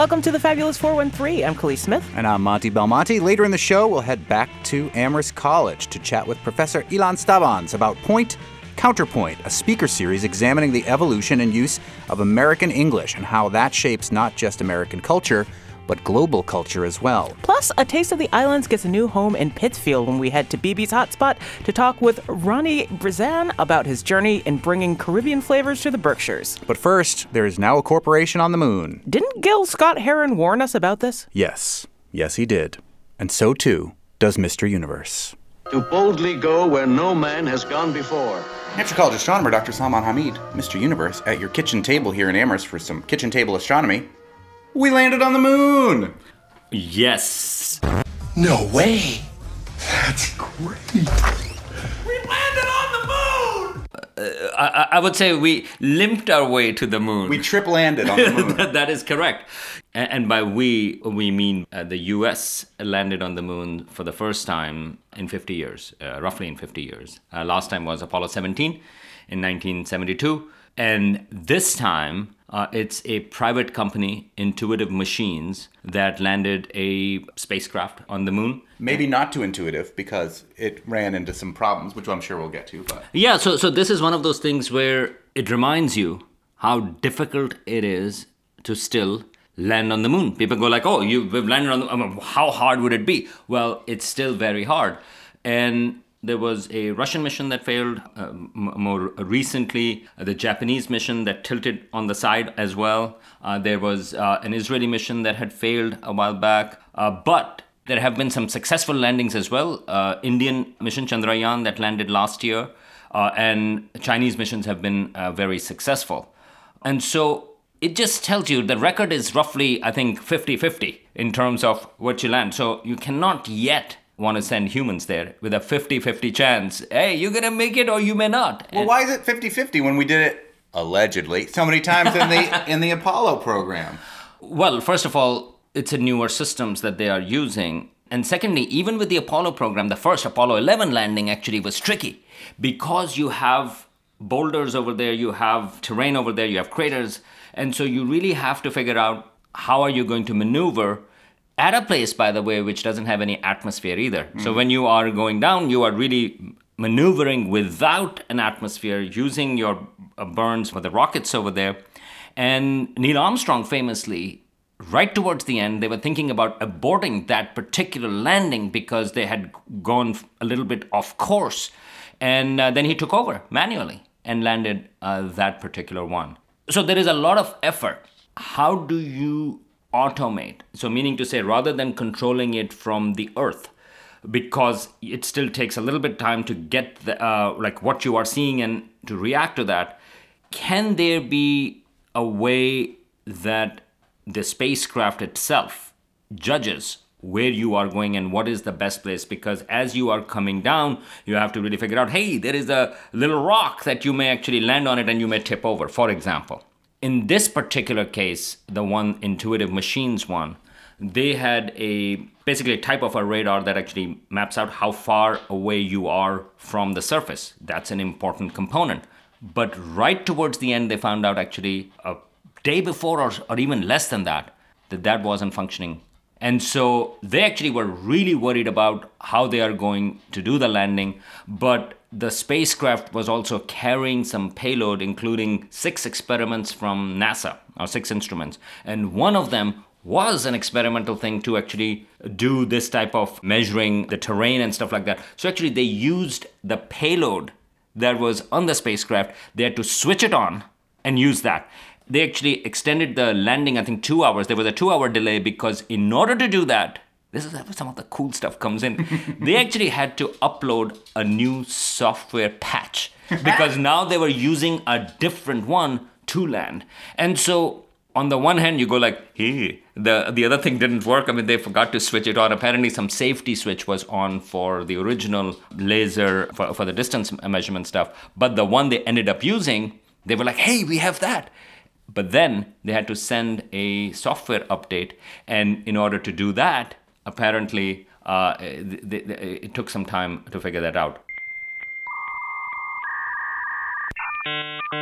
Welcome to the Fabulous 413. I'm Kaliis Smith. And I'm Monty Belmonte. Later in the show, we'll head back to Amherst College to chat with Professor Ilan Stavans about Point Counterpoint, a speaker series examining the evolution and use of American English and how that shapes not just American culture, but global culture as well. Plus, A Taste of the Islands gets a new home in Pittsfield when we head to BB's Hotspot to talk with Ronnie Brizan about his journey in bringing Caribbean flavors to the Berkshires. But first, there is now a corporation on the moon. Didn't Gil Scott Heron warn us about this? Yes, yes, he did. And so too does Mr. Universe. To boldly go where no man has gone before. Hampshire College astronomer Dr. Salman Hamid, Mr. Universe, at your kitchen table here in Amherst for some kitchen table astronomy. We landed on the moon! Yes. No way. That's great. We landed on the moon! Uh, I, I would say we limped our way to the moon. We trip landed on the moon. that, that is correct. And, and by we, we mean uh, the US landed on the moon for the first time in 50 years, uh, roughly in 50 years. Uh, last time was Apollo 17 in 1972. And this time, uh, it's a private company, Intuitive Machines, that landed a spacecraft on the moon. Maybe not too intuitive because it ran into some problems, which I'm sure we'll get to. But Yeah, so so this is one of those things where it reminds you how difficult it is to still land on the moon. People go like, "Oh, you've landed on the I mean, how hard would it be?" Well, it's still very hard. And there was a Russian mission that failed. Uh, m- more recently, uh, the Japanese mission that tilted on the side as well. Uh, there was uh, an Israeli mission that had failed a while back. Uh, but there have been some successful landings as well. Uh, Indian mission Chandrayaan that landed last year, and Chinese missions have been very successful. And so it just tells you the record is roughly, I think, 50 50 in terms of what you land. So you cannot yet want to send humans there with a 50 50 chance. Hey, you're going to make it or you may not. well, why is it 50-50 when we did it allegedly so many times in the in the Apollo program? Well, first of all, it's a newer systems that they are using. And secondly, even with the Apollo program, the first Apollo 11 landing actually was tricky because you have boulders over there, you have terrain over there, you have craters. And so you really have to figure out how are you going to maneuver at a place, by the way, which doesn't have any atmosphere either. So when you are going down, you are really maneuvering without an atmosphere, using your uh, burns for the rockets over there. And Neil Armstrong famously, right towards the end, they were thinking about aborting that particular landing because they had gone a little bit off course. And uh, then he took over manually and landed uh, that particular one. So there is a lot of effort. How do you automate? So, meaning to say, rather than controlling it from the earth, because it still takes a little bit time to get the, uh, like what you are seeing and to react to that can there be a way that the spacecraft itself judges where you are going and what is the best place because as you are coming down you have to really figure out hey there is a little rock that you may actually land on it and you may tip over for example in this particular case the one intuitive machines one they had a basically a type of a radar that actually maps out how far away you are from the surface. That's an important component. But right towards the end, they found out actually a day before or, or even less than that, that that wasn't functioning. And so they actually were really worried about how they are going to do the landing. But the spacecraft was also carrying some payload, including six experiments from NASA, or six instruments. And one of them was an experimental thing to actually do this type of measuring the terrain and stuff like that. So actually, they used the payload that was on the spacecraft. They had to switch it on and use that. They actually extended the landing, I think, two hours. There was a two hour delay because, in order to do that, this is where some of the cool stuff comes in. they actually had to upload a new software patch because now they were using a different one to land. And so on the one hand you go like hey the the other thing didn't work. I mean they forgot to switch it on. Apparently some safety switch was on for the original laser for, for the distance measurement stuff. But the one they ended up using they were like hey we have that. But then they had to send a software update. And in order to do that apparently uh, th- th- th- it took some time to figure that out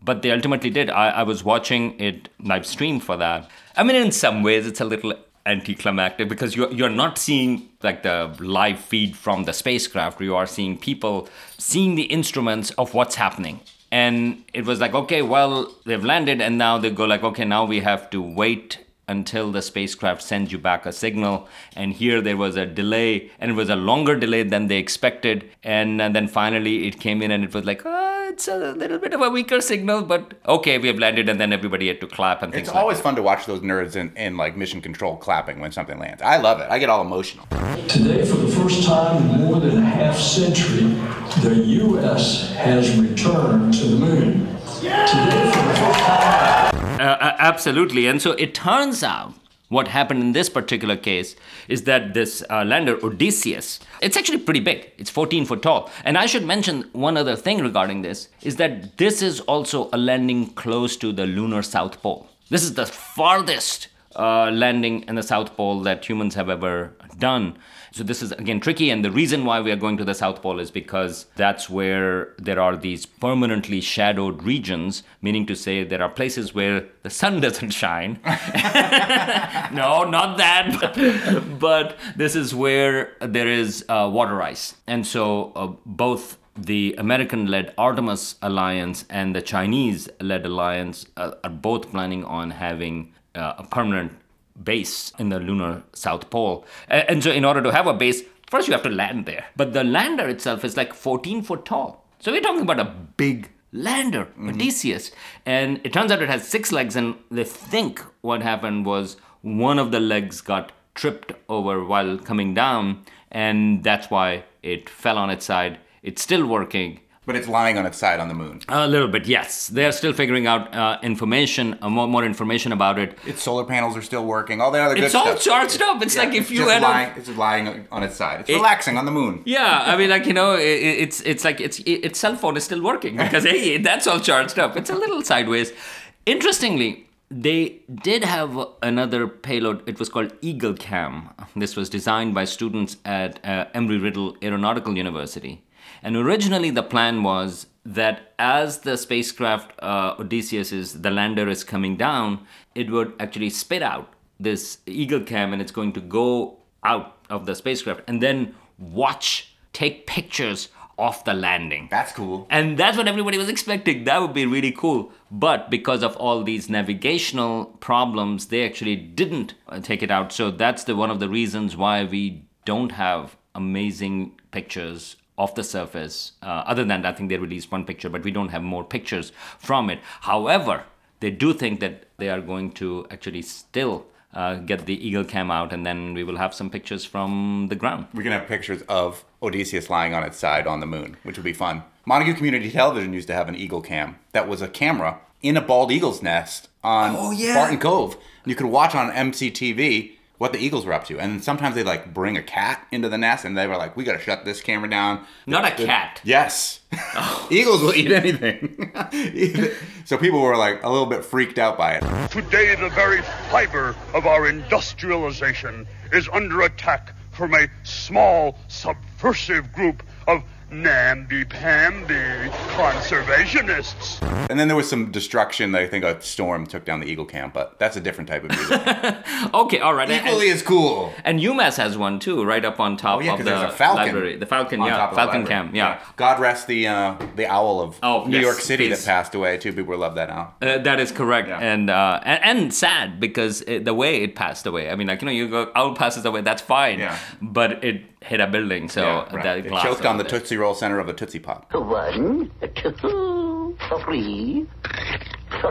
but they ultimately did. I, I was watching it live stream for that. I mean, in some ways, it's a little anticlimactic because you're, you're not seeing like the live feed from the spacecraft. You are seeing people seeing the instruments of what's happening. And it was like, okay, well, they've landed, and now they go like, okay, now we have to wait until the spacecraft sends you back a signal. And here there was a delay, and it was a longer delay than they expected. And, and then finally it came in, and it was like, oh, it's a little bit of a weaker signal, but okay, we have landed. And then everybody had to clap and things It's like always fun to watch those nerds in, in like mission control clapping when something lands. I love it. I get all emotional. Today, for the first time in more than a half century, the U.S. has returned to the moon. Today, for the first time. Uh, uh, absolutely. And so it turns out what happened in this particular case is that this uh, lander, Odysseus, it's actually pretty big. It's 14 foot tall. And I should mention one other thing regarding this is that this is also a landing close to the lunar South Pole. This is the farthest uh, landing in the South Pole that humans have ever done. So this is again tricky, and the reason why we are going to the South Pole is because that's where there are these permanently shadowed regions, meaning to say there are places where the sun doesn't shine. no, not that, but, this is where there is uh, water ice, and so uh, both the American led Artemis Alliance and the Chinese led alliance uh, are both planning on having uh, a permanent base in the lunar South Pole. Uh, and so, in order to have a base, first you have to land there. But the lander itself is like 14 foot tall. So, we're talking about a big lander, mm-hmm. Odysseus. And it turns out it has six legs, and they think what happened was one of the legs got tripped over while coming down, and that's why it fell on its side. It's still working. But it's lying on its side on the moon. A little bit, yes. They are still figuring out uh, information, uh, more, more information about it. Its solar panels are still working. All the other good stuff. It's all charged up. It's like if It's you just had lying, a it's just lying on its side. It's relaxing on the moon. yeah. I mean, like you know, it, it's it's like it's its cell phone is still working because hey, that's all charged up. It's a little sideways. Interestingly, they did have another payload. It was called Eagle Cam. This was designed by students at uh, Embry Riddle Aeronautical University. And originally, the plan was that as the spacecraft uh, Odysseus is the lander is coming down, it would actually spit out this Eagle Cam, and it's going to go out of the spacecraft and then watch, take pictures of the landing. That's cool. And that's what everybody was expecting. That would be really cool. But because of all these navigational problems, they actually didn't uh, take it out. So that's the one of the reasons why we don't have amazing pictures of the surface. Uh, other than that, I think they released one picture, but we don't have more pictures from it. However, they do think that they are going to actually still uh, get the Eagle Cam out, and then we will have some pictures from the ground. We're gonna have pictures of Odysseus lying on its side on the moon, which would be fun. Montague Community Television used to have an eagle cam that was a camera in a bald eagle's nest on Oh, yeah. Barton Cove. And you could watch on MCTV what the eagles were up to. And sometimes they'd like bring a cat into the nest and they were like, we gotta shut this camera down. Not a cat. Yes. Oh. eagles will eat anything. so people were like a little bit freaked out by it. Today, the very fiber of our industrialization is under attack from a small, subversive group of namby-pamby conservationists. And then there was some destruction. That I think a storm took down the eagle camp, but that's a different type of music. Okay, all right. Equally as cool. And UMass has one too, right up on top Oh yeah, of because the there's a falcon. library. The Falcon, yeah, top Falcon Camp, Cam, yeah. God rest the uh, the owl of Oh, New yes, York City please. that passed away too. People love that owl. Uh, that is correct, Yeah. and, uh, and and sad because it, the way it passed away. I mean, like you know, you go owl passes away, that's fine. Yeah. But it hit a building, so Yeah, right. that it choked on the over. Tootsie Roll center of a Tootsie Pop. One, two, three,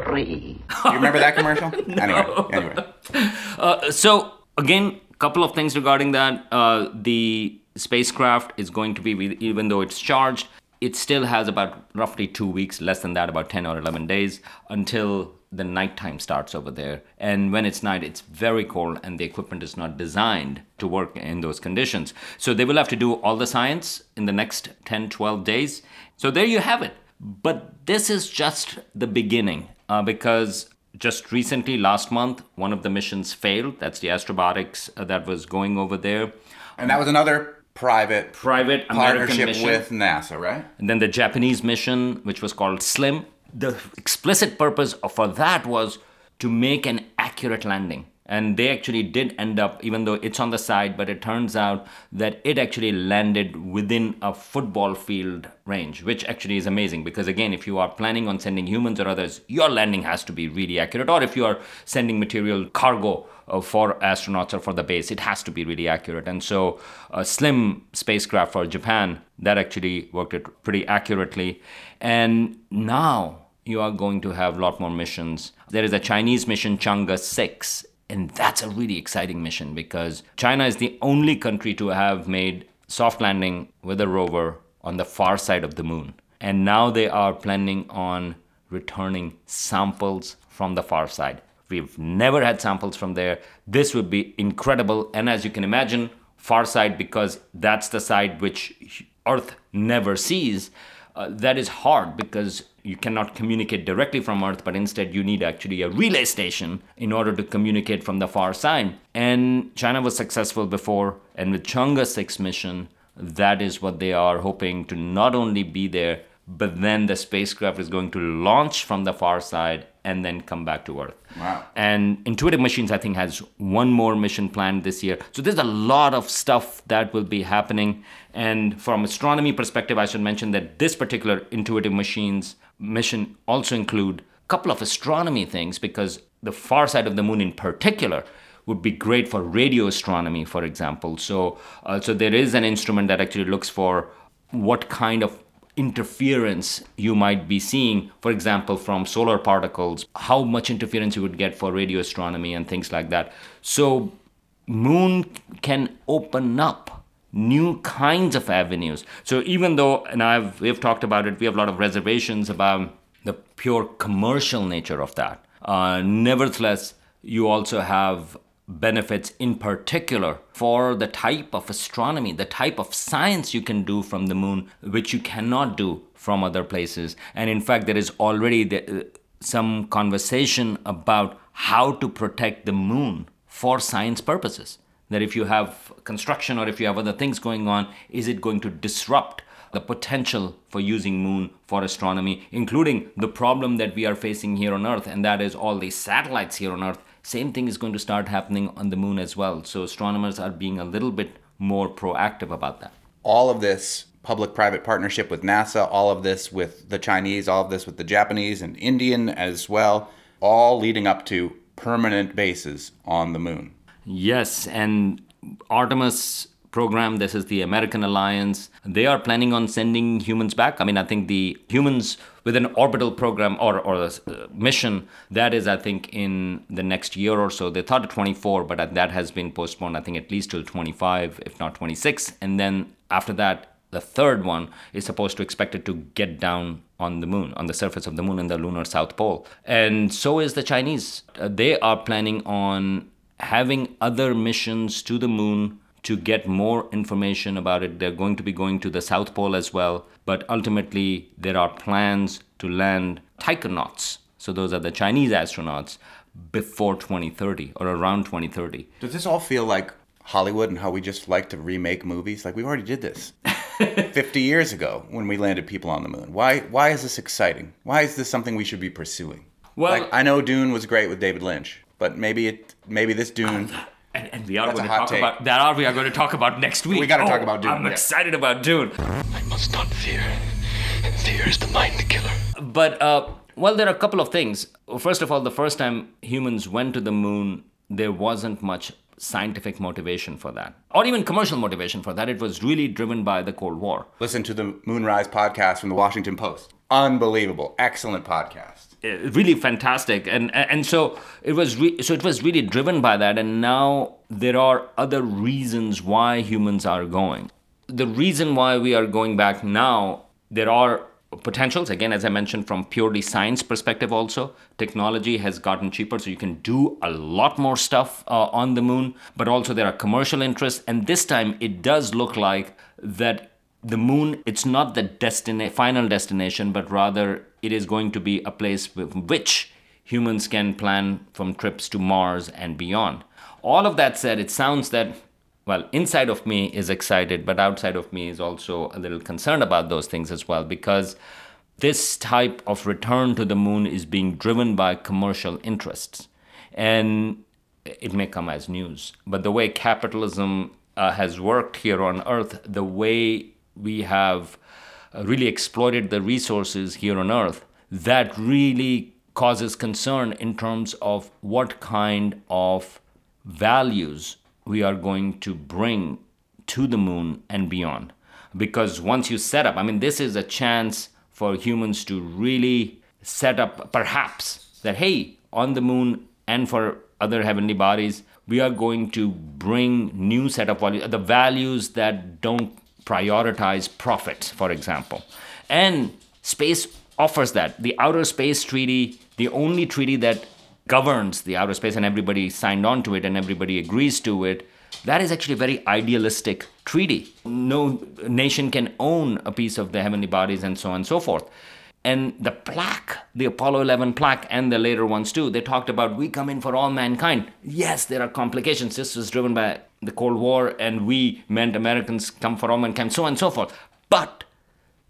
three. You remember that commercial? Anyway, anyway. so again couple of things regarding that uh, the spacecraft is going to be even though it's charged it still has about roughly two weeks less than that about 10 or 11 days until the nighttime starts over there and when it's night it's very cold and the equipment is not designed to work in those conditions so they will have to do all the science in the next 10 12 days so there you have it but this is just the beginning uh, because just recently, last month, one of the missions failed. That's the Astrobotics uh, that was going over there. And that was another private Private American partnership mission. with NASA, right? And then the Japanese mission, which was called SLIM, the explicit purpose for that was to make an accurate landing. And they actually did end up, even though it's on the side, but it turns out that it actually landed within a football field range, which actually is amazing because, again, if you are planning on sending humans or others, your landing has to be really accurate. Or if you are sending material cargo uh, for astronauts or for the base, it has to be really accurate. And so, a slim spacecraft for Japan that actually worked it pretty accurately. And now you are going to have a lot more missions. There is a Chinese mission, Chang'e 6, and that's a really exciting mission because China is the only country to have made soft landing with a rover on the far side of the moon. And now they are planning on returning samples from the far side. We've never had samples from there. This would be incredible. And as you can imagine, far side, because that's the side which Earth never sees, uh, that is hard because you cannot communicate directly from Earth, but instead you need actually a relay station in order to communicate from the far side. And China was successful before, and with Chang'e 6 mission, that is what they are hoping to not only be there, but then the spacecraft is going to launch from the far side and then come back to Earth. Wow. And Intuitive Machines, I think, has one more mission planned this year. So there's a lot of stuff that will be happening. And from astronomy perspective, I should mention that this particular Intuitive Machines mission also include a couple of astronomy things because the far side of the moon in particular would be great for radio astronomy, for example. So, uh, so there is an instrument that actually looks for what kind of interference you might be seeing, for example, from solar particles, how much interference you would get for radio astronomy and things like that. So, moon can open up new kinds of avenues. So, even though, and I've we've talked about it, we have a lot of reservations about the pure commercial nature of that. Uh, nevertheless, you also have benefits in particular for the type of astronomy, the type of science you can do from the moon, which you cannot do from other places. And in fact, there is already the, uh, some conversation about how to protect the moon for science purposes. That if you have construction or if you have other things going on, is it going to disrupt the potential for using moon for astronomy, including the problem that we are facing here on Earth, and that is all the satellites here on Earth same thing is going to start happening on the moon as well. So astronomers are being a little bit more proactive about that. All of this public private partnership with NASA, all of this with the Chinese, all of this with the Japanese and Indian as well, all leading up to permanent bases on the moon. Yes, and Artemis program. This is the American Alliance. They are planning on sending humans back. I mean, I think the humans with an orbital program or, or a uh, mission, that is, I think, in the next year or so. They thought of 24, but that has been postponed, I think, at least till 25, if not 26. And then after that, the third one is supposed to expected to get down on the moon, on the surface of the moon in the lunar south pole. And so is the Chinese. Uh, they are planning on having other missions to the moon to get more information about it. They're going to be going to the South Pole as well. But ultimately, there are plans to land taikonauts. So those are the Chinese astronauts before 2030 or around 2030. Does this all feel like Hollywood and how we just like to remake movies? Like we already did this 50 years ago when we landed people on the moon. Why why is this exciting? Why is this something we should be pursuing? Well, like I know Dune was great with David Lynch, but maybe it maybe this Dune and, and we are That's going a to talk take. about that. Are we are going to talk about next week? We gotta Oh, talk about Dune, I'm yeah. excited about Dune. I must not fear. Fear is the mind killer. But uh, well, there are a couple of things. First of all, the first time humans went to the moon, there wasn't much scientific motivation for that, or even commercial motivation for that. It was really driven by the Cold War. listen to the Moonrise podcast from the Washington Post. Unbelievable. Excellent podcast. Uh, really fantastic. And and so it was re- so it was really driven by that. And now there are other reasons why humans are going. The reason why we are going back now there are potentials again as i mentioned from purely science perspective also. Technology has gotten cheaper so you can do a lot more stuff uh, on the moon. But also there are commercial interests. And this time it does look like that the moon it's not the destina- final destination but rather it is going to be a place with which humans can plan from trips to mars and beyond all of that said it sounds that well inside of me is excited but outside of me is also a little concerned about those things as well because this type of return to the moon is being driven by commercial interests. And it may come as news, but the way capitalism uh, has worked here on Earth, the way we have uh, really exploited the resources here on Earth, that really causes concern in terms of what kind of values we are going to bring to the moon and beyond. Because once you set up, I mean, this is a chance for humans to really set up, perhaps, that hey, on the moon and for other heavenly bodies, we are going to bring new set of values, the values that don't prioritize profit, for example. And space offers that. The Outer Space Treaty, the only treaty that governs the outer space and everybody signed on to it and everybody agrees to it, that is actually a very idealistic treaty. No nation can own a piece of the heavenly bodies and so on and so forth. And the plaque, the Apollo 11 plaque, and the later ones too, they talked about we come in for all mankind. Yes, there are complications. This was driven by the Cold War, and we meant Americans come for all mankind, so on and so forth. But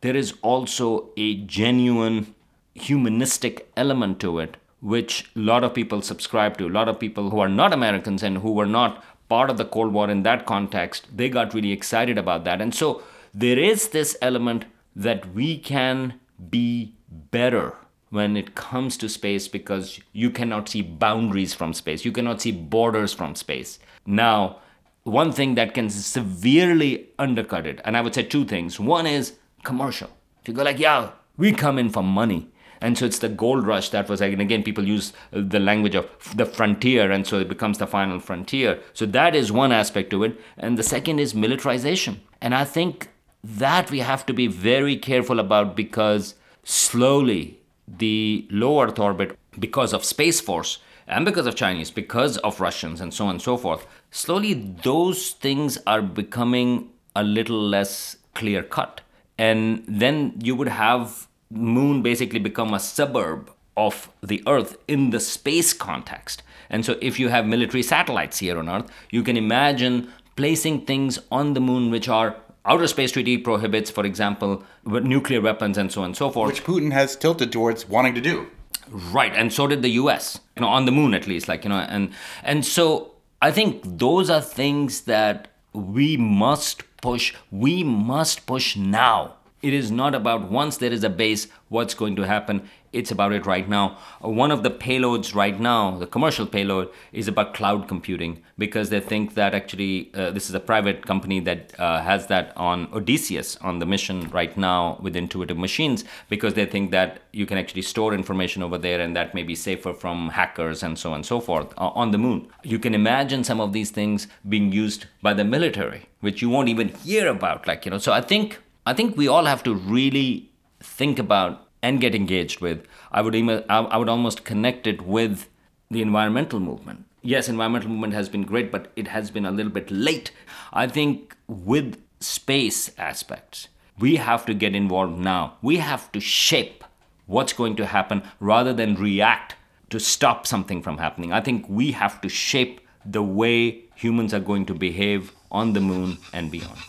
there is also a genuine humanistic element to it, which a lot of people subscribe to. A lot of people who are not Americans and who were not part of the Cold War in that context, they got really excited about that. And so there is this element that we can be better when it comes to space because you cannot see boundaries from space, you cannot see borders from space. Now, one thing that can severely undercut it, and I would say two things. One is commercial. If you go like, yeah, we come in for money. And so it's the gold rush that was, and again, people use uh, the language of the frontier, and so it becomes the final frontier. So that is one aspect to it. And the second is militarization. And I think that we have to be very careful about because slowly the low Earth orbit, because of Space Force and because of Chinese, because of Russians and so on and so forth, slowly those things are becoming a little less clear cut. And then you would have moon basically become a suburb of the Earth in the space context. And so if you have military satellites here on Earth, you can imagine placing things on the moon which are outer space treaty prohibits, for example, nuclear weapons and so on and so forth. Which Putin has tilted towards wanting to do. Right, and so did the U.S. You know, on the moon at least, like you know, and and so I think those are things that we must push. We must push now. It is not about once there is a base, what's going to happen. It's about it right now. Uh, one of the payloads right now, the commercial payload, is about cloud computing because they think that actually uh, this is a private company that uh, has that on Odysseus on the mission right now with intuitive machines because they think that you can actually store information over there and that may be safer from hackers and so on and so forth uh, on the moon. You can imagine some of these things being used by the military, which you won't even hear about. Like, you know, so I think I think we all have to really think about and get engaged with. I would I would almost connect it with the environmental movement. Yes, environmental movement has been great, but it has been a little bit late. I think with space aspects, we have to get involved now. We have to shape what's going to happen rather than react to stop something from happening. I think we have to shape the way humans are going to behave on the moon and beyond.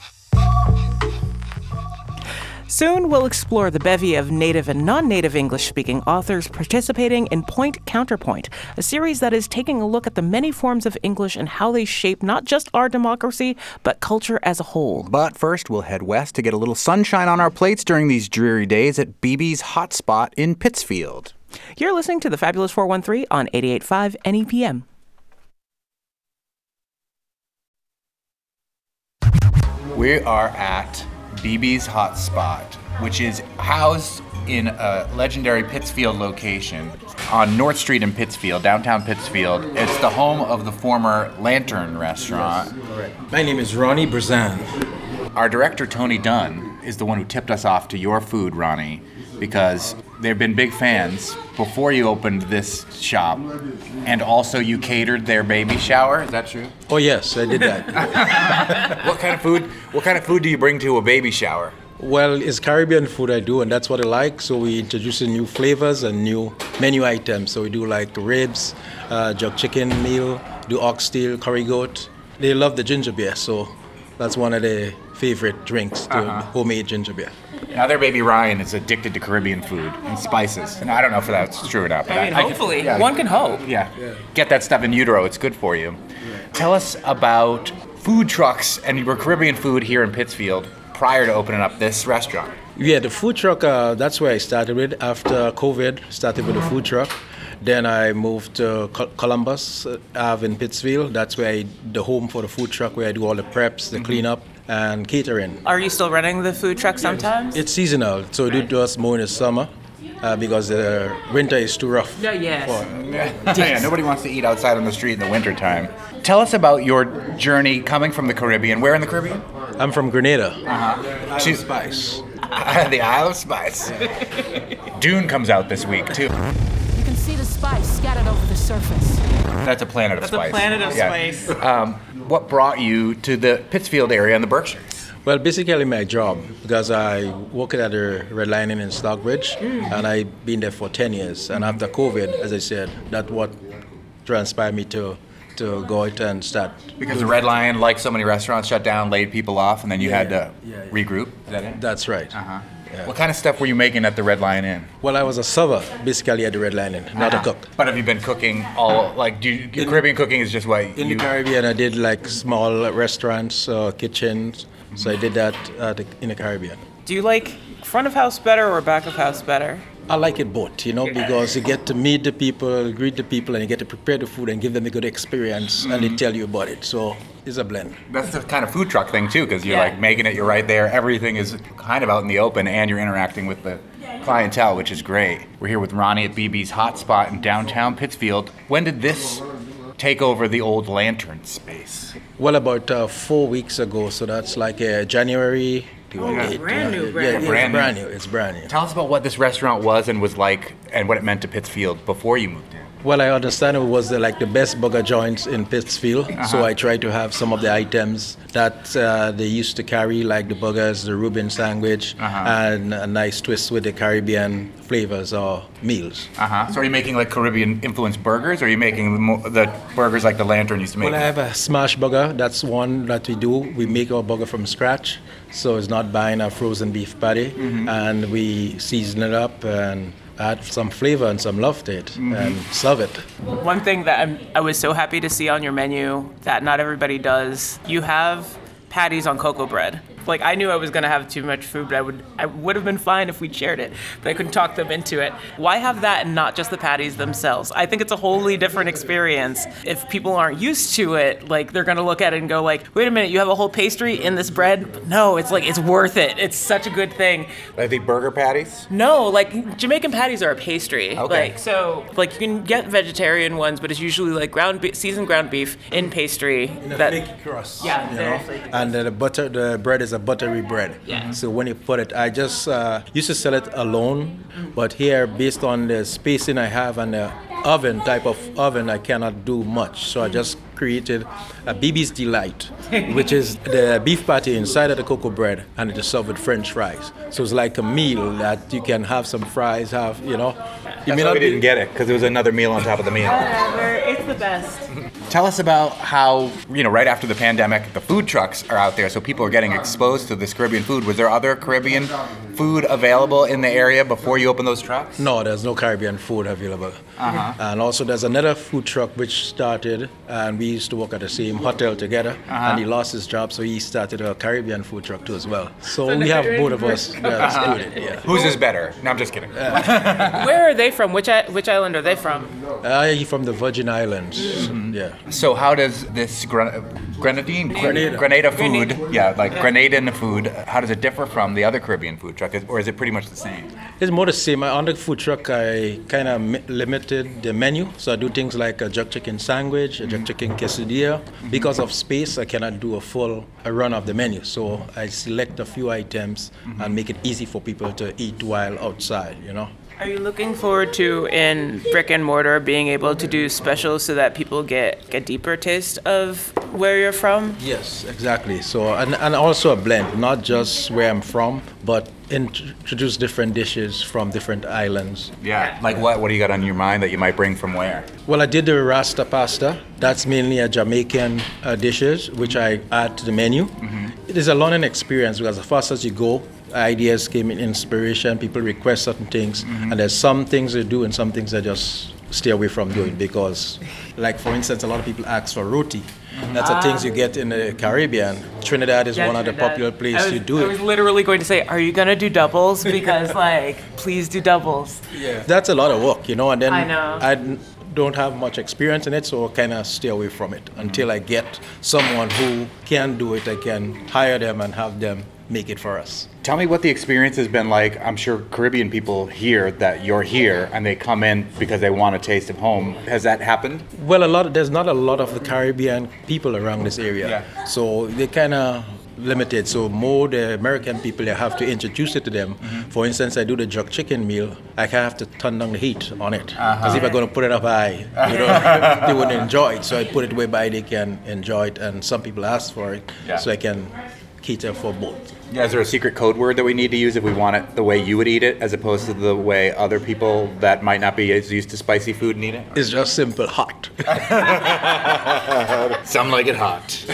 Soon, we'll explore the bevy of native and non native English speaking authors participating in Point Counterpoint, a series that is taking a look at the many forms of English and how they shape not just our democracy, but culture as a whole. But first, we'll head west to get a little sunshine on our plates during these dreary days at BB's Hotspot in Pittsfield. You're listening to the Fabulous 413 on 88.5 NEPM. We are at BB's Hotspot, which is housed in a legendary Pittsfield location on North Street in Pittsfield, downtown Pittsfield. It's the home of the former Lantern restaurant. My name is Ronnie Brizan. Our director, Tony Dunn, is the one who tipped us off to your food, Ronnie, because they've been big fans before you opened this shop, and also you catered their baby shower. Is that true? Oh yes, I did that. what kind of food? What kind of food do you bring to a baby shower? Well, it's Caribbean food I do, and that's what I like. So we introduce new flavors and new menu items. So we do like ribs, uh, jerk chicken meal, do oxtail, curry goat. They love the ginger beer, so that's one of their favorite drinks, the uh-huh. homemade ginger beer. Now their baby Ryan is addicted to Caribbean food and spices. And I don't know if that's true or not. But I mean, could- hopefully, yeah. one can hope. Yeah. Get that stuff in utero. It's good for you. Tell us about food trucks and your Caribbean food here in Pittsfield prior to opening up this restaurant. Yeah, the food truck, uh, that's where I started with. After COVID, started with a food truck. Then I moved to Columbus uh, Ave in Pittsfield. That's where I, the home for the food truck, where I do all the preps, the cleanup, and catering. Are you still running the food truck sometimes? It's seasonal, so we do it just more in the summer uh, because the winter is too rough. Yeah, yes. yeah, nobody wants to eat outside on the street in the wintertime. Tell us about your journey coming from the Caribbean. Where in the Caribbean? I'm from Grenada. Uh-huh. To Spice. the Isle of Spice. Dune comes out this week, too. Spice scattered over the surface. That's a planet of That's a spice. planet of Yeah. spice. Um, what brought you to the Pittsfield area in the Berkshires? Well, basically my job because I worked at the Red Lion Inn in Stockbridge, and I've been there for 10 years. And after COVID, as I said, that's what transpired me to to go out and start. Because the Red Lion, like so many restaurants, shut down, laid people off, and then you Yeah, had to yeah, yeah. regroup. Is that it? That's right. Uh-huh. What kind of stuff were you making at the Red Lion Inn? Well, I was a server basically at the Red Lion Inn, not a Uh-huh. cook. But have you been cooking all like? Do you, Caribbean cooking is just what In you? the Caribbean, I did like small restaurants, uh, kitchens. So I did that uh, the, in the Caribbean. Do you like front of house better or back of house better? I like it both, you know, because you get to meet the people, greet the people, and you get to prepare the food and give them a good experience, and they tell you about it. So it's a blend. That's the kind of food truck thing too, because you're Yeah. like making it. You're right there. Everything is kind of out in the open, and you're interacting with the clientele, which is great. We're here with Ronnie at BB's Hotspot in downtown Pittsfield. When did this take over the old lantern space? Well, about uh, four weeks ago, so that's like uh, January. Oh, brand new, yeah, brand yeah, new. it's Brand new. brand new. It's brand new. Tell us about what this restaurant was and was like, and what it meant to Pittsfield before you moved in. Well, I understand it was the, like the best burger joints in Pittsfield, so Uh-huh. I tried to have some of the items that uh, they used to carry, like the burgers, the Reuben sandwich, Uh-huh. and a nice twist with the Caribbean flavors or meals. Uh huh. So are you making like Caribbean influenced burgers, or are you making the, mo- the burgers like the Lantern used to make? Well, I have a smash burger. That's one that we do. We make our burger from scratch, so it's not buying a frozen beef patty, Mm-hmm. and we season it up and add some flavor and some love to it, Mm-hmm. and serve it. One thing that I'm, I was so happy to see on your menu that not everybody does, you have patties on cocoa bread. Like I knew I was gonna have too much food, but I would I would have been fine if we shared it, but I couldn't talk them into it. Why have that and not just the patties themselves? I think it's a wholly different experience. If people aren't used to it, like they're gonna look at it and go like, wait a minute, you have a whole pastry in this bread? But no, it's like it's worth it. It's such a good thing. Are they burger patties? No, like Jamaican patties are a pastry. Okay. Like so, like you can get vegetarian ones, but it's usually like ground be- seasoned ground beef in pastry. In that crust. Yeah, you know? flaky. And uh, the butter, the bread is a buttery bread. Yeah. So when you put it, I just uh, used to sell it alone, but here, based on the spacing I have and the oven type of oven, I cannot do much. So I just created a BB's Delight, which is the beef patty inside of the cocoa bread, and it is served with French fries. So it's like a meal that you can have some fries, have you know. You That's why we didn't get it because it was another meal on top of the meal. Whatever, it's the best. Tell us about how you know right after the pandemic, the food trucks are out there, so people are getting exposed to this Caribbean food. Was there other Caribbean food available in the area before you open those trucks? No, there's no Caribbean food available. Uh-huh. And also, there's another food truck which started, and we used to work at the same hotel together. Uh-huh. And he lost his job, so he started a Caribbean food truck too as well. So we have both of us that's doing it. Yeah. Whose is better? No, I'm just kidding. Where are they from? Which i- which island are they from? Uh, he from the Virgin Islands. Mm-hmm. Yeah. So how does this gren- grenadine Grenada. Grenada food, yeah, like Grenadian food, how does it differ from the other Caribbean food truck, or is it pretty much the same? It's more the same. On the food truck, I kind of mi- limited the menu. So I do things like a jerk chicken sandwich, a jerk chicken quesadilla. Mm-hmm. Because of space, I cannot do a full a run of the menu. So I select a few items mm-hmm. and make it easy for people to eat while outside, you know. Are you looking forward to in brick and mortar being able to do specials so that people get a deeper taste of where you're from? Yes, exactly. So and, and also a blend, not just where I'm from, but introduce different dishes from different islands. Yeah. Like what? What do you got on your mind that you might bring from where? Well, I did the Rasta pasta. That's mainly a Jamaican uh, dishes, which I add to the menu. It is a learning experience because as fast as you go, ideas came in inspiration. People request certain things, Mm-hmm. and there's some things they do and some things I just stay away from doing because, like for instance, a lot of people ask for roti. Mm-hmm. That's the things you ah. get in the Caribbean. Trinidad is Yeah, one of the popular places was, you do it. I it. was literally going to say, are you gonna do doubles? Because like, please do doubles. Yeah, That's a lot of work, you know, and then I know. n- don't have much experience in it, so I kind of stay away from it mm-hmm. until I get someone who can do it. I can hire them and have them make it for us. Tell me what the experience has been like. I'm sure Caribbean people hear that you're here and they come in because they want a taste of home. Has that happened? Well, a lot. Of, there's not a lot of the Caribbean people around this area, Yeah. so they kind of limited. So more the American people, I have to introduce it to them. Mm-hmm. For instance, I do the jerk chicken meal. I kind of have to turn down the heat on it uh-huh. because if I'm going to put it up high, you know, they wouldn't enjoy it. So I put it way by they can enjoy it, and some people ask for it, Yeah. so I can cater for both. Yeah, is there a secret code word that we need to use if we want it the way you would eat it as opposed to the way other people that might not be as used to spicy food need it? It's just simple hot. Some like it hot.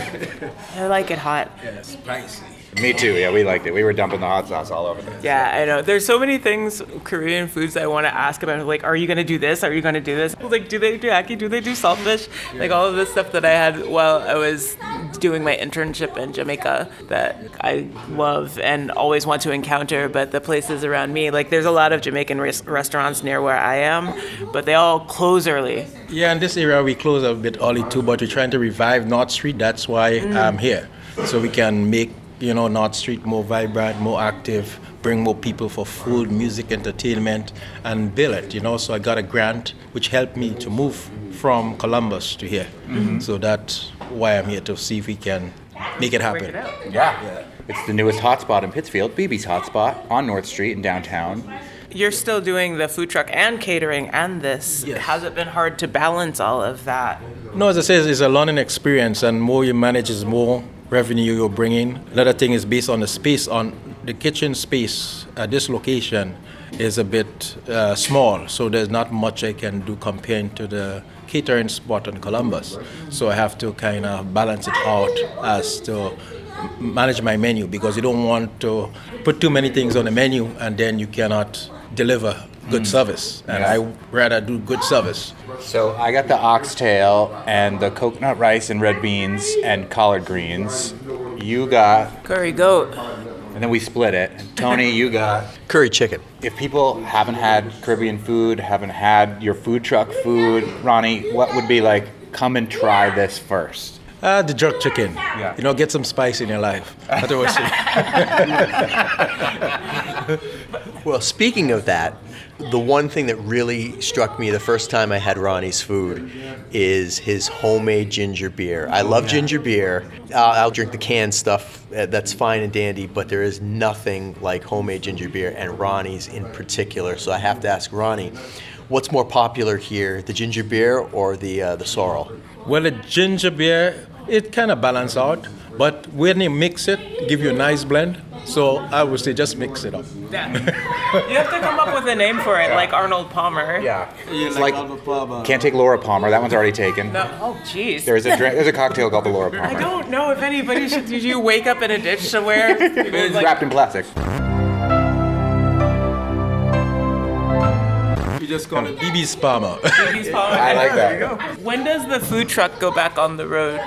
I like it hot. spicy. Me too. Yeah, we liked it. We were dumping the hot sauce all over the Yeah, I know. There's so many things Korean foods I want to ask about. Like, are you gonna do this? Are you gonna do this? Like, do they do ackee? Do they do saltfish? Like all of this stuff that I had while I was doing my internship in Jamaica that I love and always want to encounter. But the places around me, like, there's a lot of Jamaican res- restaurants near where I am, but they all close early. Yeah, in this area we close a bit early too, but we're trying to revive North Street. That's why mm. I'm here, so we can make you know North Street more vibrant, more active, bring more people for food, music, entertainment, and build it. You know, so I got a grant which helped me to move from Columbus to here. Mm-hmm. So that's why I'm here to see if we can make it happen. Yeah. It's the newest hotspot in Pittsfield, BB's hotspot on North Street in downtown. You're still doing the food truck and catering and this. Yes. Has it been hard to balance all of that? No, as I said, it's a learning experience, and more you manage, is more revenue you're bringing. Another thing is based on the space. On the kitchen space at this location is a bit uh, small, so there's not much I can do comparing to the catering spot in Columbus. So I have to kind of balance it out as to manage my menu because you don't want to put too many things on the menu and then you cannot deliver good mm. service. And Yeah. I rather do good service. So I got the oxtail and the coconut rice and red beans and collard greens. You got, Curry goat. and then we split it. Tony, you got. Curry chicken. If people haven't had Caribbean food, haven't had your food truck food, Ronnie, what would be like, come and try this first? Uh, the jerk chicken. Yeah. You know, get some spice in your life. That's what I. Well, speaking of that, the one thing that really struck me the first time I had Ronnie's food is his homemade ginger beer. I love ginger beer. I'll, I'll drink the canned stuff, uh, that's fine and dandy, but there is nothing like homemade ginger beer, and Ronnie's in particular. So I have to ask Ronnie, what's more popular here, the ginger beer or the, uh, the sorrel? well, the ginger beer, it kind of balance out, but when you mix it, give you a nice blend. So I would say just mix it up. Yeah. you have to come up with a name for it, like Arnold Palmer. Yeah. It's like, can't take Laura Palmer. That one's already taken. No, oh, jeez. There's a drink, there's a cocktail called the Laura Palmer. I don't know if anybody should. Did you wake up in a ditch somewhere? It's Like- wrapped in plastic. Just call it BB's Palmer. Baby's Palmer. I like There that. you go. When does the food truck go back on the road?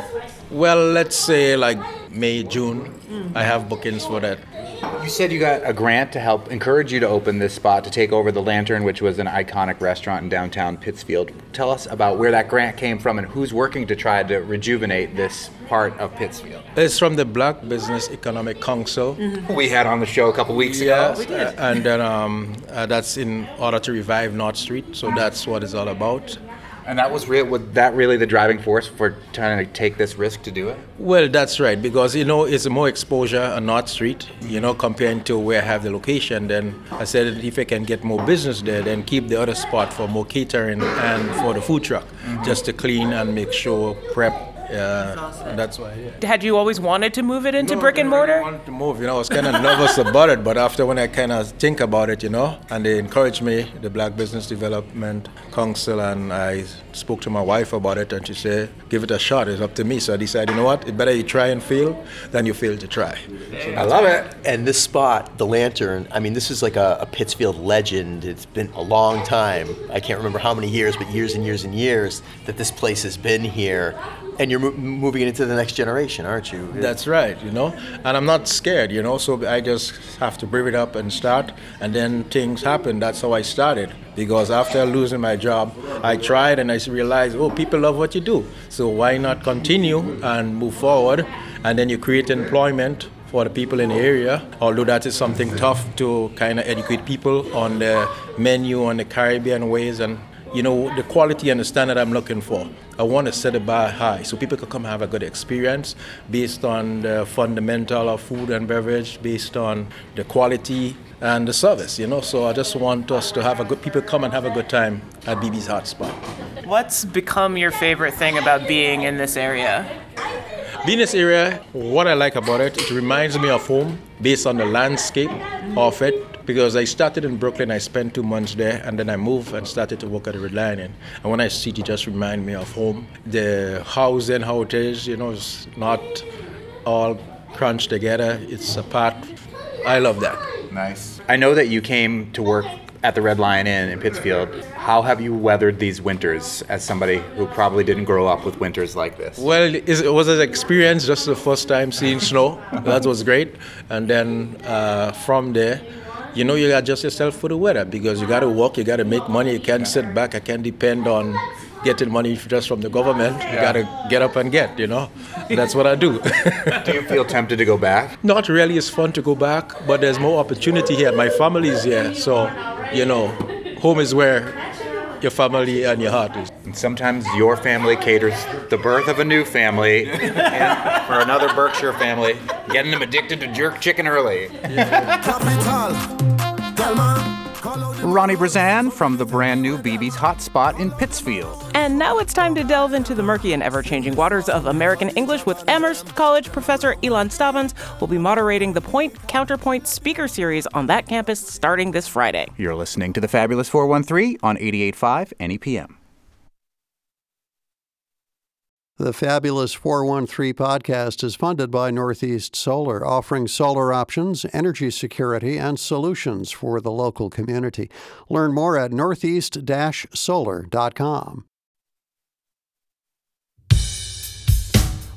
well, let's say like May, June. Mm. I have bookings for that. You said you got a grant to help encourage you to open this spot to take over the Lantern, which was an iconic restaurant in downtown Pittsfield. Tell us about where that grant came from and who's working to try to rejuvenate this part of Pittsfield. It's from the Black Business Economic Council. We had on the show a couple weeks Yeah, ago. uh, and then um, uh, that's in order to revive North Street. So that's what it's all about. And that was real. Was that really the driving force for trying to take this risk to do it? Well, that's right because you know it's more exposure on North Street. You know, comparing to where I have the location. Then I said if I can get more business there, then keep the other spot for more catering and for the food truck, mm-hmm. just to clean and make sure prep Yeah, that's why. Yeah. Had you always wanted to move it into No, brick and I didn't really mortar? to move. You know, I was kind of nervous about it, but after when I kind of think about it, you know, and they encouraged me, the Black Business Development Council, and I spoke to my wife about it, and she said, "Give it a shot. It's up to me." So I decided, you know what? It better you try and fail than you fail to try. So I love it. And this spot, the Lantern, I mean, this is like a, a Pittsfield legend. It's been a long time. I can't remember how many years, but years and years and years that this place has been here. And you're mo- moving it into the next generation, aren't you? That's right, you know, and I'm not scared, you know, so I just have to bring it up and start, and then things happen. That's how I started. Because after losing my job, I tried and I realized, oh, people love what you do, so why not continue and move forward? And then you create employment for the people in the area. Although that is something tough to kind of educate people on the menu, on the Caribbean ways, and you know the quality and the standard I'm looking for. I want to set the bar high so people can come have a good experience based on the fundamental of food and beverage, based on the quality and the service. You know, so I just want us to have a good people come and have a good time at BB's Hotspot. What's become your favorite thing about being in this area? Being in this area, what I like about it, it reminds me of home based on the landscape of it. Because I started in Brooklyn, I spent two months there, and then I moved and started to work at the Red Lion. And when I see it, it just remind me of home. The house and how it is, you know, it's not all crunched together. It's a part. I love that. Nice. I know that you came to work at the Red Lion Inn in Pittsfield. How have you weathered these winters as somebody who probably didn't grow up with winters like this? Well, it was an experience just the first time seeing snow. that was great. And then uh, from there, you know, you adjust yourself for the weather because you got to work, you got to make money. You can't sit back. I can't depend on getting money just from the government. You got to get up and get, you know. That's what I do. do you feel tempted to go back? Not really. It's fun to go back, but there's more opportunity here. My family is here. So, you know, home is where your family and your heart is. And sometimes your family caters the birth of a new family for another Berkshire family, getting them addicted to jerk chicken early. Ronnie Brizan from the brand new BB's Hotspot in Pittsfield. And now it's time to delve into the murky and ever changing waters of American English with Amherst College professor Ilan Stavans, who will be moderating the Point Counterpoint speaker series on that campus starting this Friday. You're listening to the Fabulous 413 on 88.5 NEPM. The Fabulous 413 podcast is funded by Northeast Solar, offering solar options, energy security, and solutions for the local community. Learn more at northeast solar.com.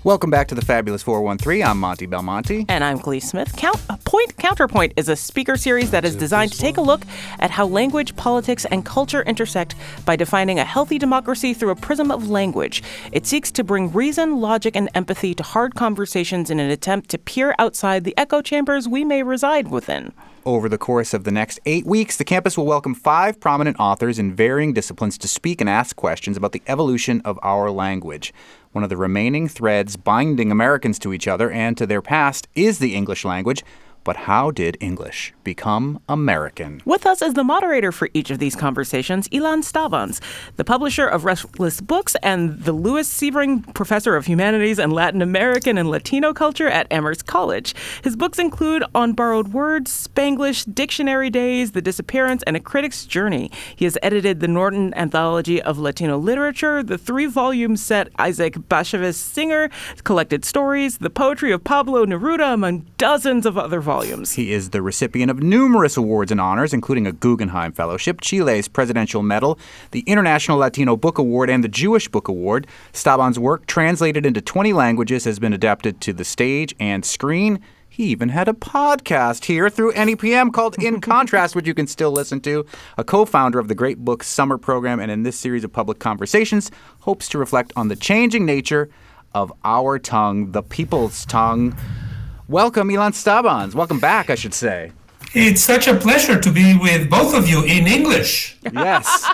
Welcome back to the Fabulous 413. I'm Monty Belmonte. And I'm Kaliis Smith. Count, Point Counterpoint is a speaker series that is designed to take a look at how language, politics, and culture intersect by defining a healthy democracy through a prism of language. It seeks to bring reason, logic, and empathy to hard conversations in an attempt to peer outside the echo chambers we may reside within. Over the course of the next eight weeks, the campus will welcome five prominent authors in varying disciplines to speak and ask questions about the evolution of our language. One of the remaining threads binding Americans to each other and to their past is the English language. But how did English become American? With us as the moderator for each of these conversations, Ilan Stavans, the publisher of Restless Books and the Lewis Sebring Professor of Humanities and Latin American and Latino Culture at Amherst College. His books include On Borrowed Words, Spanglish, Dictionary Days, The Disappearance, and A Critic's Journey. He has edited the Norton Anthology of Latino Literature, the three volume set Isaac Bashevis Singer, collected stories, the poetry of Pablo Neruda, among dozens of other volumes. He is the recipient of numerous awards and honors, including a Guggenheim Fellowship, Chile's Presidential Medal, the International Latino Book Award, and the Jewish Book Award. Stavans' work, translated into 20 languages, has been adapted to the stage and screen. He even had a podcast here through NEPM called In Contrast, which you can still listen to. A co founder of the Great Books Summer Program, and in this series of public conversations, hopes to reflect on the changing nature of our tongue, the people's tongue. Welcome, Ilan Stavans. Welcome back, I should say. It's such a pleasure to be with both of you in English. Yes.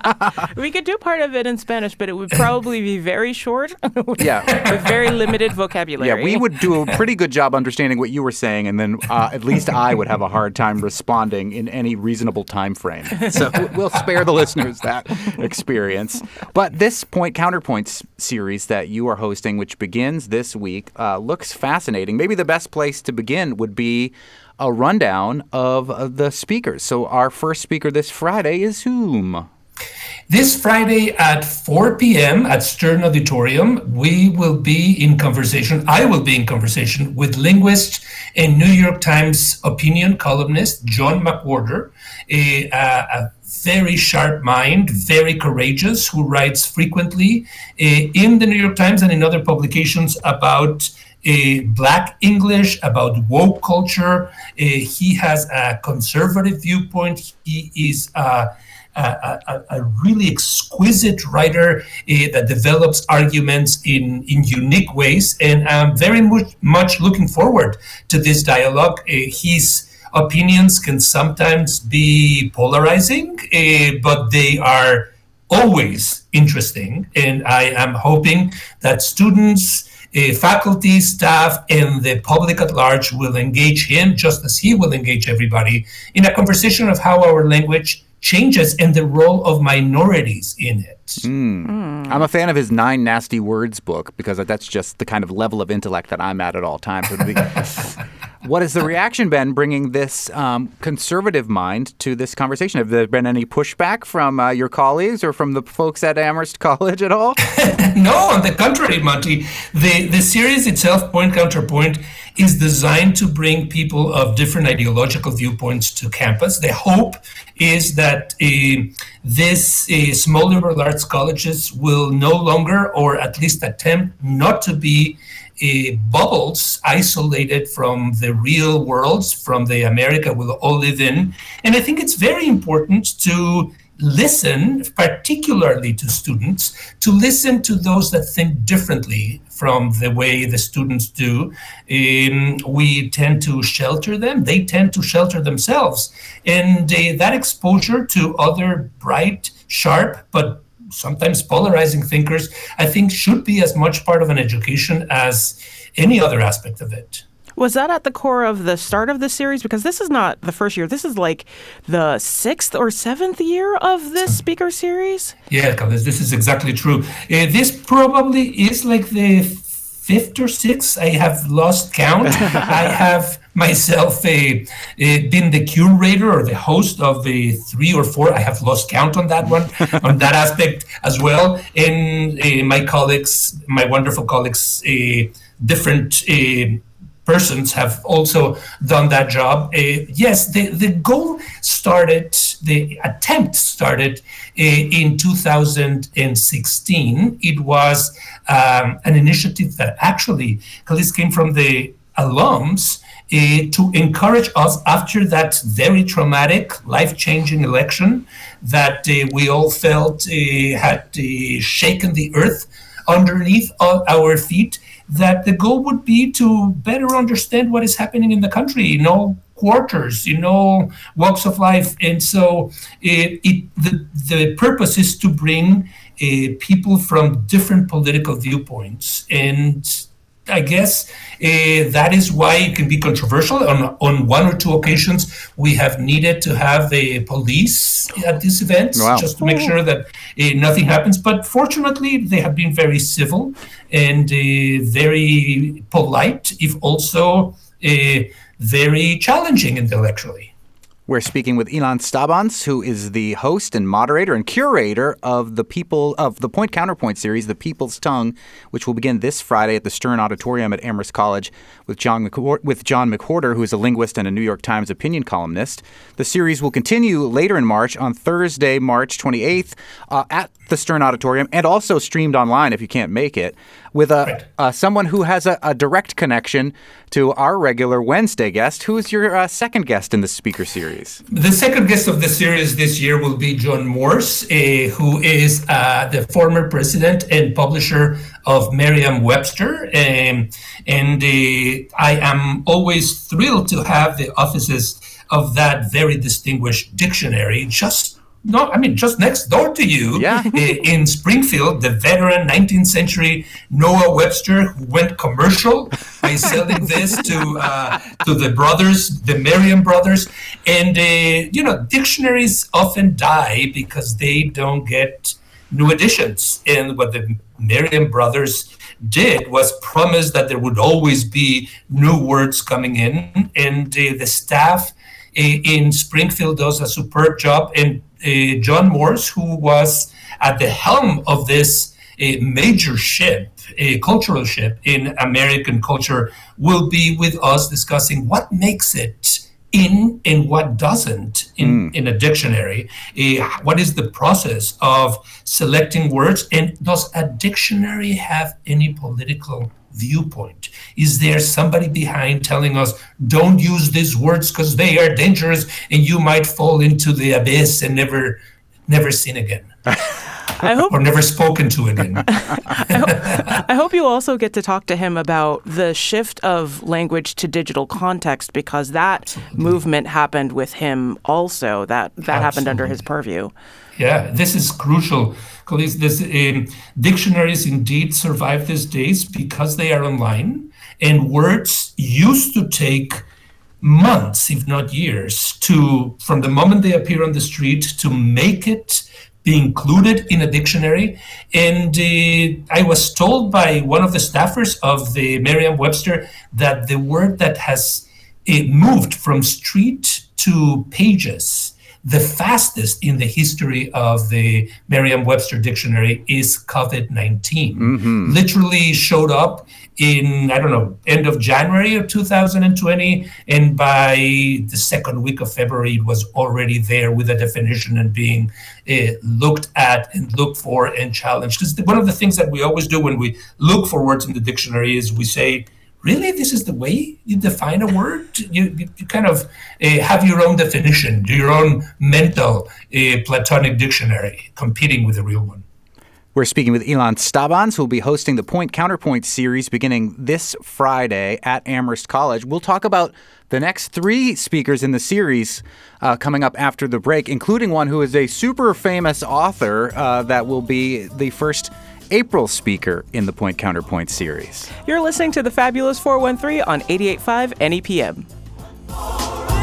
we could do part of it in Spanish, but it would probably be very short. yeah. With very limited vocabulary. Yeah, we would do a pretty good job understanding what you were saying, and then uh, at least I would have a hard time responding in any reasonable time frame. So we'll spare the listeners that experience. But this Point Counterpoints series that you are hosting, which begins this week, uh, looks fascinating. Maybe the best place to begin would be a rundown of uh, the speakers. So our first speaker this Friday is whom? This Friday at 4 p.m. at Stern Auditorium, we will be in conversation. I will be in conversation with linguist and New York Times opinion columnist John McWhorter, a, a, very sharp mind, very courageous, who writes frequently uh, in the New York Times and in other publications about black English, about woke culture. Uh, he has a conservative viewpoint. He is a, a, a really exquisite writer uh, that develops arguments in, in unique ways. And I'm very much, much looking forward to this dialogue. his opinions can sometimes be polarizing, but they are always interesting. And I am hoping that students, uh, faculty, staff, and the public at large will engage him just as he will engage everybody in a conversation of how our language changes and the role of minorities in it. Mm. Mm. I'm a fan of his Nine Nasty Words book because that's just the kind of level of intellect that I'm at at all times. what has the reaction been bringing this um, conservative mind to this conversation? Have there been any pushback from uh, your colleagues or from the folks at Amherst College at all? no, on the contrary, Monty. The, the series itself, Point Counterpoint, is designed to bring people of different ideological viewpoints to campus. The hope is that uh, this uh, small liberal arts colleges will no longer, or at least attempt not to be, uh, bubbles isolated from the real worlds, from the America we all live in. And I think it's very important to listen, particularly to students, to listen to those that think differently from the way the students do. Um, we tend to shelter them, they tend to shelter themselves. And uh, that exposure to other bright, sharp, but sometimes polarizing thinkers, I think should be as much part of an education as any other aspect of it. Was that at the core of the start of the series? Because this is not the first year. This is like the sixth or seventh year of this speaker series. Yeah, this is exactly true. Uh, this probably is like the fifth or sixth. I have lost count. I have myself a, been the curator or the host of the three or four. I have lost count on that one, on that aspect as well. And uh, my colleagues, my wonderful colleagues, uh, different uh, persons have also done that job. Uh, yes, the, the goal started, the attempt started uh, in 2016. It was um, an initiative that actually, Kaliis came from the alums uh, to encourage us after that very traumatic, life changing election that uh, we all felt uh, had uh, shaken the earth underneath our feet that the goal would be to better understand what is happening in the country in all quarters, in all walks of life. And so it, it the, the purpose is to bring uh, people from different political viewpoints and I guess uh, that is why it can be controversial. On, on one or two occasions, we have needed to have the police at these events wow. just to make sure that uh, nothing happens. But fortunately, they have been very civil and uh, very polite, if also uh, very challenging intellectually. We're speaking with Ilan Stavans, who is the host and moderator and curator of the People of the Point Counterpoint series, The People's Tongue, which will begin this Friday at the Stern Auditorium at Amherst College with John McWhorter, with John McWhorter, who is a linguist and a New York Times opinion columnist. The series will continue later in March on Thursday, March 28th, uh, at the Stern Auditorium, and also streamed online if you can't make it with a right. uh, someone who has a, a, direct connection to our regular Wednesday guest. Who is your uh, second guest in the speaker series? The second guest of the series this year will be John Morse, uh, who is uh, the former president and publisher of Merriam-Webster, um, and uh, I am always thrilled to have the offices of that very distinguished dictionary just no, I mean, just next door to you yeah. in Springfield, the veteran 19th century Noah Webster who went commercial by selling this to uh, to the brothers, the Merriam brothers. And, uh, you know, dictionaries often die because they don't get new editions. And what the Merriam brothers did was promise that there would always be new words coming in. And uh, the staff in Springfield does a superb job. And John Morse, who was at the helm of this uh, major ship, a cultural ship in American culture, will be with us discussing what makes it in and what doesn't in, mm. in a dictionary. Uh, what is the process of selecting words? And does a dictionary have any political viewpoint? Is there somebody behind telling us, don't use these words because they are dangerous and you might fall into the abyss and never, never seen again? I hope, or never spoken to again. I, hope, I hope you also get to talk to him about the shift of language to digital context because that Absolutely. movement happened with him also. That that Absolutely. happened under his purview. Yeah, this is crucial. This um, dictionaries indeed survive these days because they are online, and words used to take months, if not years, to from the moment they appear on the street to make it be included in a dictionary. And uh, I was told by one of the staffers of the Merriam-Webster that the word that has uh, moved from street to pages the fastest in the history of the Merriam Webster dictionary is COVID 19. Mm-hmm. Literally showed up in, I don't know, end of January of 2020. And by the second week of February, it was already there with a definition and being uh, looked at and looked for and challenged. Because one of the things that we always do when we look for words in the dictionary is we say, really this is the way you define a word you, you, you kind of uh, have your own definition do your own mental uh, platonic dictionary competing with the real one we're speaking with Ilan Stavans, who will be hosting the Point Counterpoint series beginning this Friday at Amherst College. We'll talk about the next three speakers in the series uh, coming up after the break, including one who is a super famous author uh, that will be the first April speaker in the Point Counterpoint series. You're listening to the Fabulous 413 on 88.5 NEPM.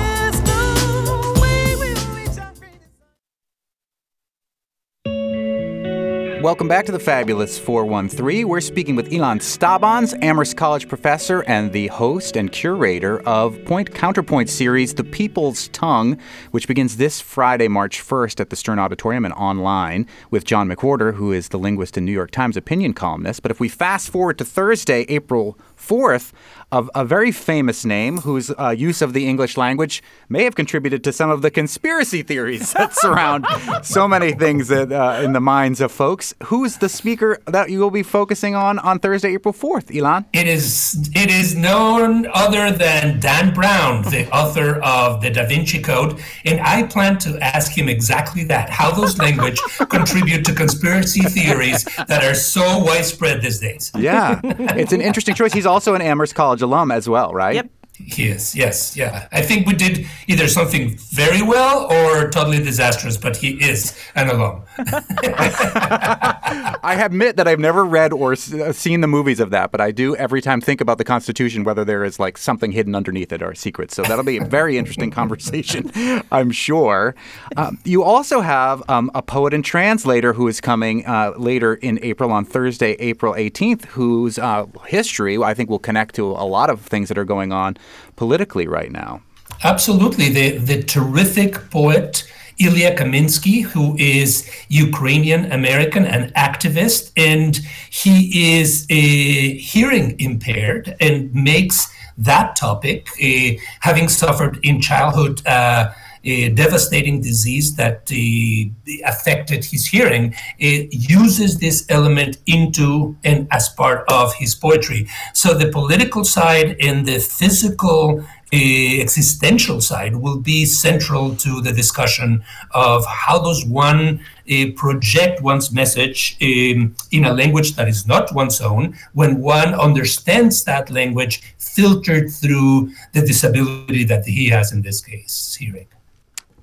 Welcome back to the Fabulous 413. We're speaking with Ilan Stavans, Amherst College professor and the host and curator of Point Counterpoint series, The People's Tongue, which begins this Friday, March 1st at the Stern Auditorium and online with John McWhorter, who is the linguist and New York Times opinion columnist. But if we fast forward to Thursday, April 4th, of a very famous name whose uh, use of the English language may have contributed to some of the conspiracy theories that surround so many things that, uh, in the minds of folks. Who's the speaker that you will be focusing on on Thursday, April 4th, Ilan? It is it is none other than Dan Brown, the author of the Da Vinci Code, and I plan to ask him exactly that: how those language contribute to conspiracy theories that are so widespread these days. Yeah, it's an interesting choice. He's also an Amherst College college alum as well, right? Yep. He is, yes, yeah. I think we did either something very well or totally disastrous, but he is an alum. I admit that I've never read or uh, seen the movies of that, but I do every time think about the Constitution, whether there is like something hidden underneath it or secrets. So that'll be a very interesting conversation, I'm sure. Um, you also have um, a poet and translator who is coming uh, later in April on Thursday, April 18th, whose uh, history I think will connect to a lot of things that are going on politically right now. Absolutely. The, the terrific poet Ilya Kaminsky, who is Ukrainian American and activist, and he is a hearing impaired and makes that topic, uh, having suffered in childhood uh, a devastating disease that uh, affected his hearing, it uses this element into and as part of his poetry. So the political side and the physical existential side will be central to the discussion of how does one uh, project one's message um, in a language that is not one's own when one understands that language filtered through the disability that he has in this case, hearing.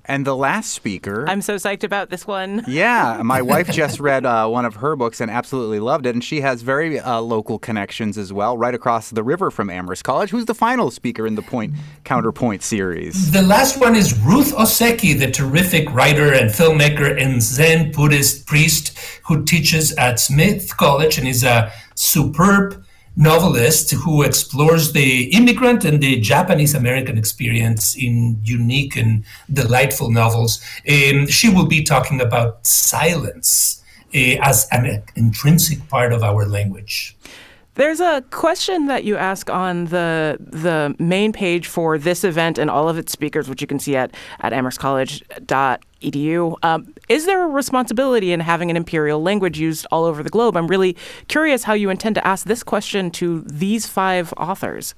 And the last speaker. I'm so psyched about this one. Yeah, my wife just read uh, one of her books and absolutely loved it. And she has very uh, local connections as well, right across the river from Amherst College. Who's the final speaker in the Point Counterpoint series? The last one is Ruth Ozeki, the terrific writer and filmmaker and Zen Buddhist priest who teaches at Smith College and is a superb novelist who explores the immigrant and the Japanese American experience in unique and delightful novels. Um, she will be talking about silence uh, as an intrinsic part of our language. There's a question that you ask on the the main page for this event and all of its speakers, which you can see at at amherstcollege.edu. Um, is there a responsibility in having an imperial language used all over the globe? I'm really curious how you intend to ask this question to these five authors.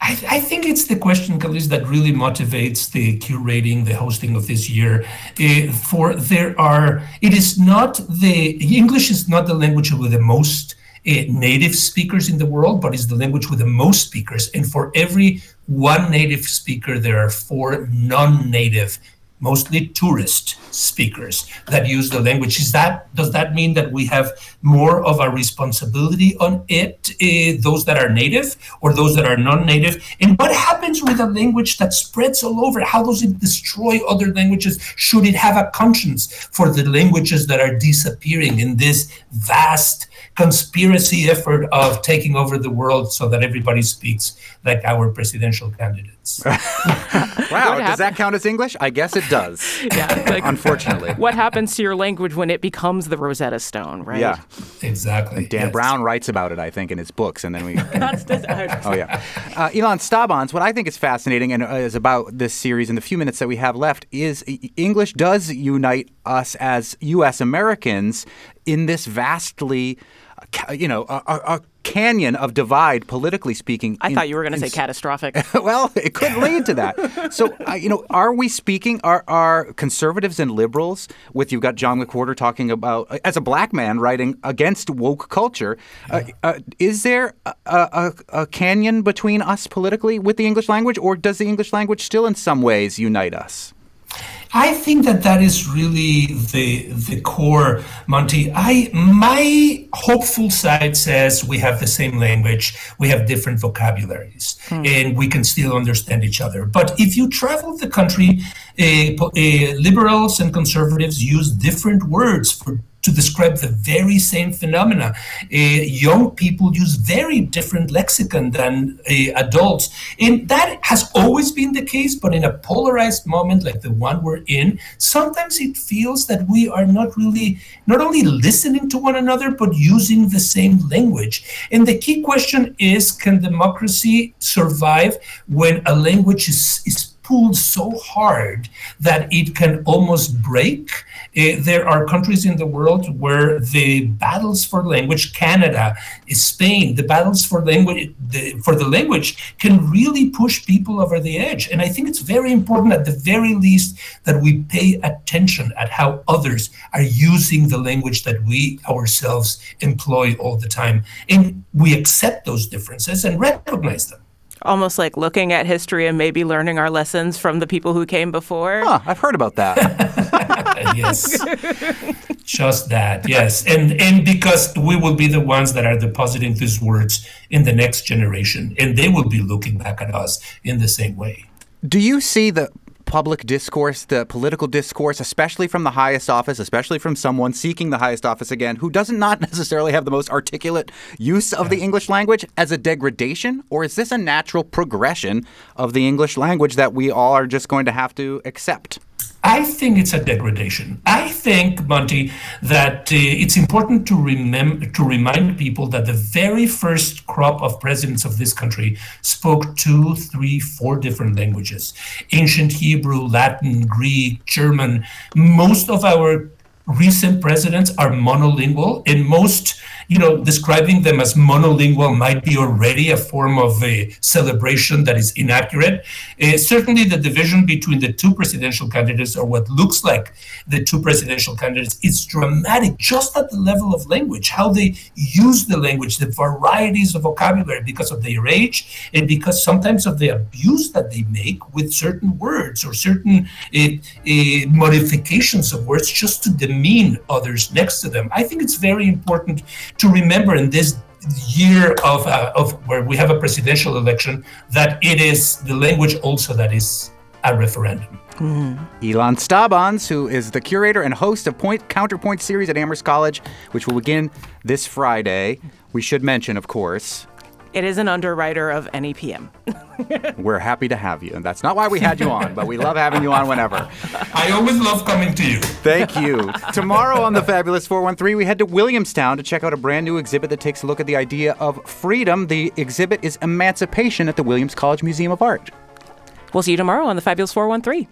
I, I, think it's the question, Kaliis, that really motivates the curating, the hosting of this year. Uh, for there are, it is not the English is not the language with the most native speakers in the world, but is the language with the most speakers. And for every one native speaker, there are four non native mostly tourist speakers that use the language. Is that does that mean that we have more of a responsibility on it uh, those that are native or those that are non-native? And what happens with a language that spreads all over? How does it destroy other languages? Should it have a conscience for the languages that are disappearing in this vast conspiracy effort of taking over the world so that everybody speaks like our presidential candidates wow does that count as english i guess it does. Yeah. Like, Unfortunately. What happens to your language when it becomes the Rosetta Stone, right? Yeah. Exactly. And Dan yes. Brown writes about it, I think, in his books, and then we. oh yeah. Uh, Ilan Stavans, what I think is fascinating and uh, is about this series in the few minutes that we have left is English does unite us as U.S. Americans in this vastly, you know, a, a canyon of divide, politically speaking. I in, thought you were going to say catastrophic. well, it could lead to that. so, uh, you know, are we speaking? Are are conservatives and liberals? With you've got John McWhorter talking about uh, as a black man writing against woke culture. Uh. Uh, is there a, a, a canyon between us politically with the English language, or does the English language still, in some ways, unite us? I think that that is really the the core, Monty. I my hopeful side says we have the same language, we have different vocabularies, hmm. and we can still understand each other. But if you travel the country, uh, uh, liberals and conservatives use different words for to describe the very same phenomena. Uh, young people use very different lexicon than uh, adults. And that has always been the case, but in a polarized moment like the one we're in, sometimes it feels that we are not really, not only listening to one another, but using the same language. And the key question is can democracy survive when a language is, is pulled so hard that it can almost break. Uh, there are countries in the world where the battles for language, Canada, Spain, the battles for language the, for the language can really push people over the edge. And I think it's very important, at the very least, that we pay attention at how others are using the language that we ourselves employ all the time, and we accept those differences and recognize them almost like looking at history and maybe learning our lessons from the people who came before. Huh, I've heard about that. yes. Just that. Yes. And and because we will be the ones that are depositing these words in the next generation and they will be looking back at us in the same way. Do you see the public discourse, the political discourse, especially from the highest office, especially from someone seeking the highest office again, who doesn't not necessarily have the most articulate use of yeah. the English language as a degradation? Or is this a natural progression of the English language that we all are just going to have to accept? I think it's a degradation. I think, Monty, that uh, it's important to remember to remind people that the very first crop of presidents of this country spoke two, three, four different languages: ancient Hebrew, Latin, Greek, German. Most of our recent presidents are monolingual, and most you know, describing them as monolingual might be already a form of a celebration that is inaccurate. Uh, certainly, the division between the two presidential candidates, or what looks like the two presidential candidates, is dramatic just at the level of language, how they use the language, the varieties of vocabulary because of their age and because sometimes of the abuse that they make with certain words or certain uh, uh, modifications of words just to demean others next to them. I think it's very important to remember in this year of, uh, of where we have a presidential election that it is the language also that is a referendum. Ilan Stavans, who is the curator and host of Point Counterpoint series at Amherst College, which will begin this Friday. We should mention, of course, It is an underwriter of NEPM. we're happy to have you. And that's not why we had you on, but we love having you on whenever. I always love coming to you. Thank you. Tomorrow on the Fabulous 413, we head to Williamstown to check out a brand new exhibit that takes a look at the idea of freedom. The exhibit is Emancipation at the Williams College Museum of Art. We'll see you tomorrow on the Fabulous 413.